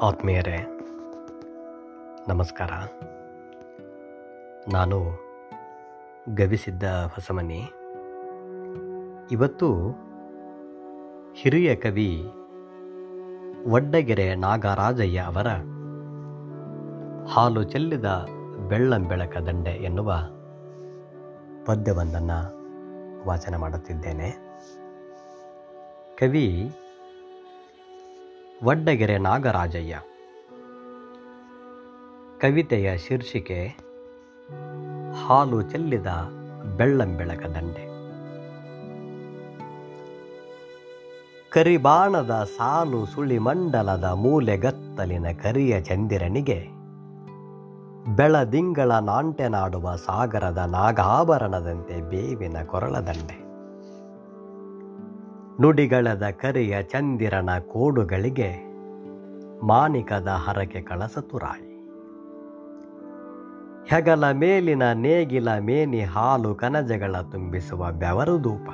ಆತ್ಮೀಯರೇ, ನಮಸ್ಕಾರ. ನಾನು ಗವಿಸಿದ್ದ ಹೊಸಮನಿ ಇವತ್ತು ಹಿರಿಯ ಕವಿ ವಡ್ಡಗೆರೆ ನಾಗರಾಜಯ್ಯ ಅವರ ಹಾಲು ಚೆಲ್ಲಿದ ಬೆಳ್ಳಂಬೆಳಕ ದಂಡೆ ಎನ್ನುವ ಪದ್ಯವೊಂದನ್ನು ವಾಚನ ಮಾಡುತ್ತಿದ್ದೇನೆ. ಕವಿ ವಡ್ಡಗೆರೆ ನಾಗರಾಜಯ್ಯ. ಕವಿತೆಯ ಶೀರ್ಷಿಕೆ, ಹಾಲು ಚೆಲ್ಲಿದ ಬೆಳ್ಳಂಬೆಳಕ ದಂಡೆ. ಕರಿಬಾಣದ ಸಾಲು ಸುಳಿಮಂಡಲದ ಮೂಲೆಗತ್ತಲಿನ ಕರಿಯ ಚಂದಿರನಿಗೆ ಬೆಳದಿಂಗಳ ನಾಂಟೆನಾಡುವ ಸಾಗರದ ನಾಗಾಭರಣದಂತೆ ಬೇವಿನ ಕೊರಳದಂಡೆ ನುಡಿಗಳದ ಕರಿಯ ಚಂದಿರನ ಕೋಡುಗಳಿಗೆ ಮಾಣಿಕದ ಹರಕೆ ಕಳಸತುರಾಯಿ ಹೆಗಲ ಮೇಲಿನ ನೇಗಿಲ ಮೇನಿ ಹಾಲು ಕನಜಗಳ ತುಂಬಿಸುವ ಬೆವರು ಧೂಪ.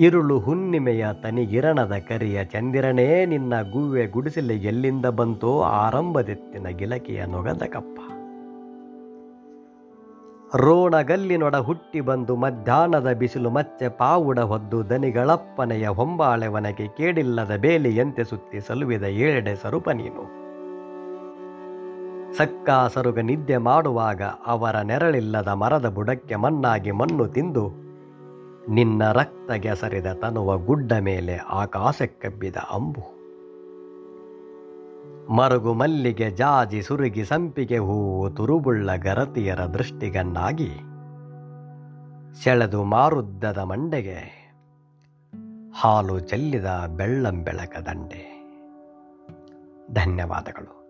ಇರುಳು ಹುಣ್ಣಿಮೆಯ ತನಿಗಿರಣದ ಕರಿಯ ಚಂದಿರನೇ ನಿನ್ನ ಗುವ್ವೆ ಗುಡಿಸಲಿ ಎಲ್ಲಿಂದ ಬಂತೋ ಆರಂಭದೆತ್ತಿನ ಗಿಲಕಿಯ ನೊಗದ ಕಪ್ಪ. ರೋಣಗಲ್ಲಿನೊಡ ಹುಟ್ಟಿ ಬಂದು ಮಧ್ಯಾಹ್ನದ ಬಿಸಿಲು ಮತ್ತೆ ಪಾವುಡ ಹೊದ್ದು ದನಿಗಳಪ್ಪನೆಯ ಹೊಂಬಾಳೆವನಗೆ ಕೇಡಿಲ್ಲದ ಬೇಲಿಯಂತೆ ಸುತ್ತಿ ಸಲುವಿದ ಏಳೆಡೆ ಸರುಪ ನೀನು. ಸಕ್ಕ ಸರುಗ ನಿದ್ದೆ ಮಾಡುವಾಗ ಅವರ ನೆರಳಿಲ್ಲದ ಮರದ ಬುಡಕ್ಕೆ ಮಣ್ಣಾಗಿ ಮಣ್ಣು ತಿಂದು ನಿನ್ನ ರಕ್ತ ಗೆಸರಿದ ತನುವ ಗುಡ್ಡ ಮೇಲೆ ಆಕಾಶಕ್ಕೆಬ್ಬಿದ ಅಂಬು. ಮರುಗು ಮಲ್ಲಿಗೆ ಜಾಜಿ ಸುರುಗಿ ಸಂಪಿಗೆ ಹೂವು ತುರುಬುಳ್ಳ ಗರತಿಯರ ದೃಷ್ಟಿಗನ್ನಾಗಿ. ಸೆಳೆದು ಮಾರುದ್ದದ ಮಂಡೆಗೆ. ಹಾಲು ಚೆಲ್ಲಿದ ಬೆಳ್ಳಂಬೆಳಕ ದಂಡೆ. ಧನ್ಯವಾದಗಳು.